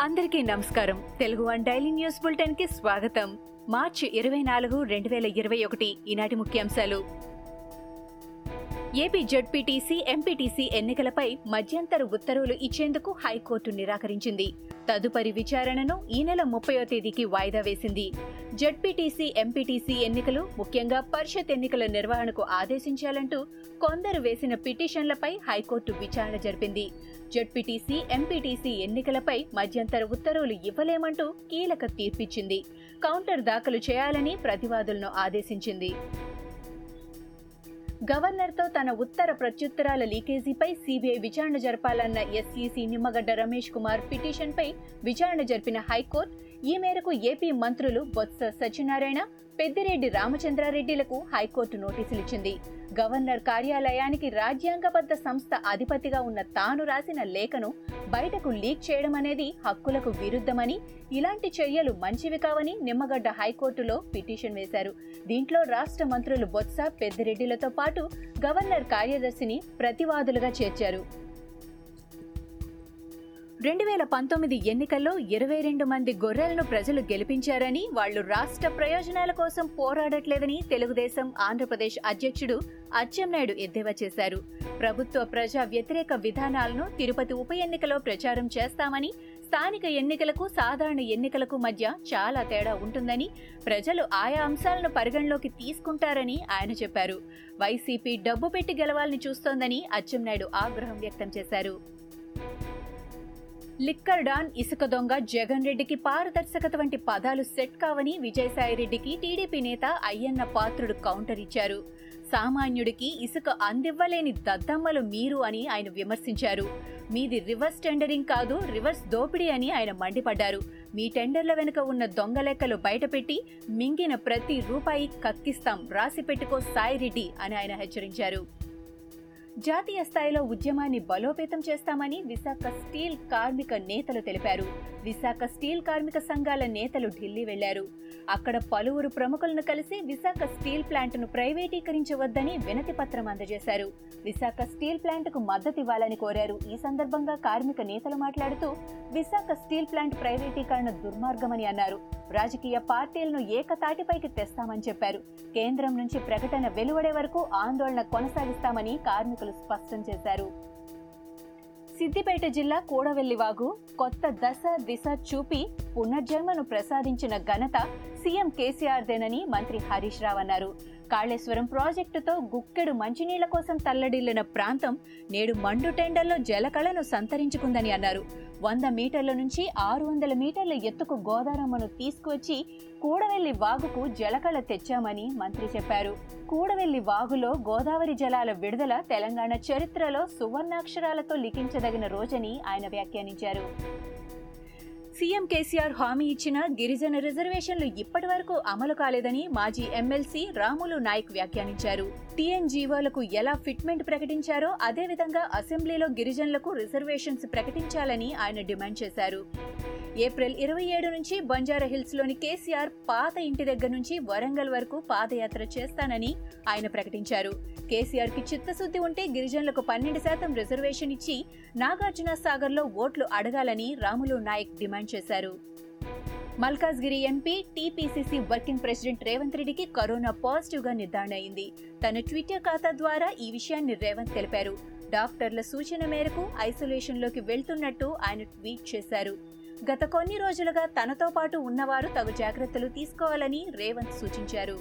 అందరికీ నమస్కారం. Telugu one daily news బులెటిన్కి స్వాగతం. మార్చి ఇరవై నాలుగు రెండు వేల ఇరవై ఒకటి ఈనాటి ముఖ్యాంశాలు. ఏపీ జడ్పీటీసీ ఎంపీటీసీ ఎన్నికలపై మధ్యంతర ఉత్తర్వులు ఇచ్చేందుకు హైకోర్టు నిరాకరించింది. తదుపరి విచారణను ఈ నెల ముప్పయో తేదీకి వాయిదా వేసింది. జడ్పీటీసీ ఎంపీటీసీ ఎన్నికలు ముఖ్యంగా పరిషత్ ఎన్నికల నిర్వహణకు ఆదేశించాలంటూ కొందరు వేసిన పిటిషన్లపై హైకోర్టు విచారణ జరిపింది. జడ్పీటీసీ ఎంపీటీసీ ఎన్నికలపై మధ్యంతర ఉత్తర్వులు ఇవ్వలేమంటూ కీలక తీర్పిచ్చింది. కౌంటర్ దాఖలు చేయాలని ప్రతివాదులను ఆదేశించింది. గవర్నర్తో తన ఉత్తర ప్రత్యుత్తరాల లీకేజీపై సీబీఐ విచారణ జరపాలన్న ఎస్ఈసీ నిమ్మగడ్డ రమేష్ కుమార్ పిటిషన్పై విచారణ జరిపిన హైకోర్టు ఈ మేరకు ఏపీ మంత్రులు బొత్స సత్యనారాయణ పెద్దిరెడ్డి రామచంద్రారెడ్డిలకు హైకోర్టు నోటీసులు ఇచ్చింది గవర్నర్ కార్యాలయానికి రాజ్యాంగబద్ధ సంస్థ అధిపతిగా ఉన్న తాను రాసిన లేఖను బయటకు లీక్ చేయడం అనేది హక్కులకు విరుద్ధమని ఇలాంటి చర్యలు మంచివి కావని నిమ్మగడ్డ హైకోర్టులో పిటిషన్ వేశారు. దీంట్లో రాష్ట్ర మంత్రులు బొత్స పెద్దిరెడ్డిలతో పాటు గవర్నర్ కార్యదర్శిని ప్రతివాదులుగా చేర్చారు. రెండు వేల పంతొమ్మిది ఎన్నికల్లో ఇరవై రెండు మంది గొర్రెలను ప్రజలు గెలిపించారని వాళ్ళు రాష్ట్ర ప్రయోజనాల కోసం పోరాడట్లేదని తెలుగుదేశం ఆంధ్రప్రదేశ్ అధ్యక్షుడు అచ్చెన్నాయుడు ఎద్దేవా చేశారు. ప్రభుత్వ ప్రజా వ్యతిరేక విధానాలను తిరుపతి ఉప ఎన్నికలో ప్రచారం చేస్తామని స్థానిక ఎన్నికలకు సాధారణ ఎన్నికలకు మధ్య చాలా తేడా ఉంటుందని ప్రజలు ఆయా అంశాలను పరిగణలోకి తీసుకుంటారని ఆయన చెప్పారు. వైసీపీ డబ్బు పెట్టి గెలవాలని చూస్తోందని అచ్చెన్నాయుడు ఆగ్రహం వ్యక్తం చేశారు. లిక్కర్ డాన్ ఇసుక దొంగ జగన్ రెడ్డికి పారదర్శకత వంటి పదాలు సెట్ కావని విజయసాయిరెడ్డికి టీడీపీ నేత అయ్యన్న పాత్రుడు కౌంటర్ ఇచ్చారు. సామాన్యుడికి ఇసుక అందివ్వలేని దద్దమ్మలు మీరు అని ఆయన విమర్శించారు. మీది రివర్స్ టెండరింగ్ కాదు రివర్స్ దోపిడీ అని ఆయన మండిపడ్డారు. మీ టెండర్ల వెనుక ఉన్న దొంగ లెక్కలు బయటపెట్టి మింగిన ప్రతి రూపాయి కక్కిస్తాం రాసి పెట్టుకో సాయిరెడ్డి అని ఆయన హెచ్చరించారు. జాతీయ స్థాయిలో ఉద్యమాన్ని బలోపేతం చేస్తామని విశాఖ స్టీల్ కార్మిక నేతలు తెలిపారు. విశాఖ స్టీల్ కార్మిక సంఘాల నేతలు ఢిల్లీ వెళ్ళారు. అక్కడ పలువురు ప్రముఖులను కలిసి విశాఖ స్టీల్ ప్లాంట్ను ప్రైవేటీకరించవద్దని వినతి పత్రం అందజేశారు. విశాఖ స్టీల్ ప్లాంట్కు మద్దతు ఇవ్వాలని కోరారు. ఈ సందర్భంగా కార్మిక నేతలు మాట్లాడుతూ విశాఖ స్టీల్ ప్లాంట్ ప్రైవేటీకరణ దుర్మార్గమని అన్నారు. రాజకీయ పార్టీలను ఏకతాటిపైకి తెస్తామని చెప్పారు. కేంద్రం నుంచి ప్రకటన వెలువడే వరకు ఆందోళన కొనసాగిస్తామని కార్మికులు స్పష్టం చేశారు. సిద్దిపేట జిల్లా కూడవెల్లి వాగు కొత్త దశ దిశ చూపి పునర్జన్మను ప్రసాదించిన ఘనత సీఎం కేసీఆర్దేనని మంత్రి హరీష్ రావు అన్నారు. కాళేశ్వరం ప్రాజెక్టుతో గుక్కెడు మంచినీళ్ళ కోసం తల్లడిల్లిన ప్రాంతం నేడు మండు టెండర్లో జలకళను సంతరించుకుందని అన్నారు. వంద మీటర్ల నుంచి ఆరు వందల మీటర్ల ఎత్తుకు గోదారమ్మను తీసుకువచ్చి కూడవెల్లి వాగుకు జలకళ తెచ్చామని మంత్రి చెప్పారు. కూడవెల్లి వాగులో గోదావరి జలాల విడుదల తెలంగాణ చరిత్రలో సువర్ణాక్షరాలతో లిఖించదగిన రోజని ఆయన వ్యాఖ్యానించారు. సీఎం కేసీఆర్ హామీ ఇచ్చిన గిరిజన రిజర్వేషన్లు ఇప్పటి వరకు అమలు కాలేదని మాజీ ఎమ్మెల్సీ రాములు నాయక్ వ్యాఖ్యానించారు. టీఎన్జీవోలకు ఎలా ఫిట్మెంట్ ప్రకటించారో అదేవిధంగా అసెంబ్లీలో గిరిజనులకు రిజర్వేషన్స్ ప్రకటించాలని ఆయన డిమాండ్ చేశారు. ఏప్రిల్ ఇరవై ఏడు నుంచి బంజారా లోని కేసీఆర్ పాత ఇంటి దగ్గర నుంచి వరంగల్ వరకు పాదయాత్ర చేస్తానని ఆయన ప్రకటించారు. కేసీఆర్కి చిత్తశుద్ధి ఉంటే గిరిజనులకు పన్నెండు శాతం రిజర్వేషన్ ఇచ్చి నాగార్జున సాగర్లో ఓట్లు అడగాలని రాములు నాయక్ డిమాండ్ చేశారు. Malkajgiri MP TPCC working president Revanth రెడ్డికి కరోనా పాజిటివ్గా నిర్ధారణ అయింది. తన ట్విట్టర్ ఖాతా ద్వారా ఈ విషయాన్ని రేవంత్ తెలిపారు. డాక్టర్ల సూచన మేరకు ఐసోలేషన్లోకి వెళ్తున్నట్టు ఆయన ట్వీట్ చేశారు. గత కొన్ని రోజులుగా తనతో పాటు ఉన్నవారు తగు జాగ్రత్తలు తీసుకోవాలని రేవంత్ సూచించారు.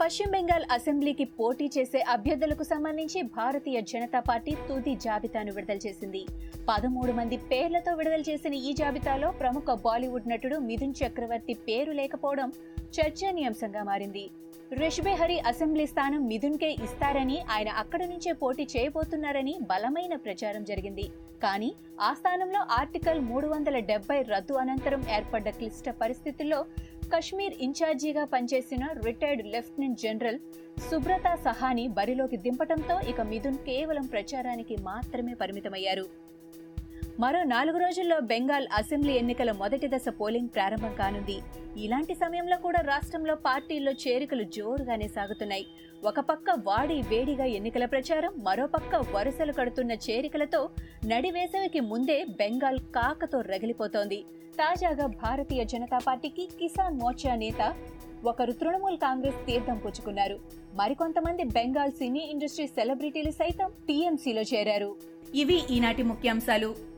పశ్చిమ బెంగాల్ అసెంబ్లీకి పోటీ చేసే అభ్యర్థులకు సంబంధించి భారతీయ జనతా పార్టీ తుది జాబితాను విడుదల చేసింది. పదమూడు మంది పేర్లతో విడుదల చేసిన ఈ జాబితాలో ప్రముఖ బాలీవుడ్ నటుడు మిథున్ చక్రవర్తి పేరు లేకపోవడం చర్చనీయాంశంగా మారింది. రిష్బెహరి అసెంబ్లీ స్థానం మిథున్కే ఇస్తారని ఆయన అక్కడి నుంచే పోటీ చేయబోతున్నారని బలమైన ప్రచారం జరిగింది. కానీ ఆ స్థానంలో ఆర్టికల్ మూడు వందల డెబ్బై రద్దు అనంతరం ఏర్పడ్డ క్లిష్ట పరిస్థితుల్లో కశ్మీర్ ఇన్ఛార్జీగా పనిచేసిన retired lieutenant general Subrata Sahani బరిలోకి దింపటంతో ఇక మిథున్ కేవలం ప్రచారానికి మాత్రమే పరిమితమయ్యారు. మరో నాలుగు రోజుల్లో బెంగాల్ అసెంబ్లీ ఎన్నికల మొదటి దశ పోలింగ్ ప్రారంభం కానుంది. ఇలాంటి సమయంలో కూడా రాష్ట్రంలో పార్టీల్లో చేరికలు జోరుగానే సాగుతున్నాయి. ఒక పక్క వాడి వేడిగా ఎన్నికల ప్రచారం మరో పక్క వరుసలు కడుతున్న చేరికలతో నడివేసవికి ముందే బెంగాల్ కాకతో రగిలిపోతోంది. తాజాగా భారతీయ జనతా పార్టీకి కిసాన్ మోర్చా నేత ఒకరు తృణమూల్ కాంగ్రెస్ తీర్థం పుచ్చుకున్నారు. మరికొంతమంది బెంగాల్ సినీ ఇండస్ట్రీ సెలబ్రిటీలు సైతం టీఎంసీలో చేరారు. ఇవి ఈనాటి ముఖ్యాంశాలు.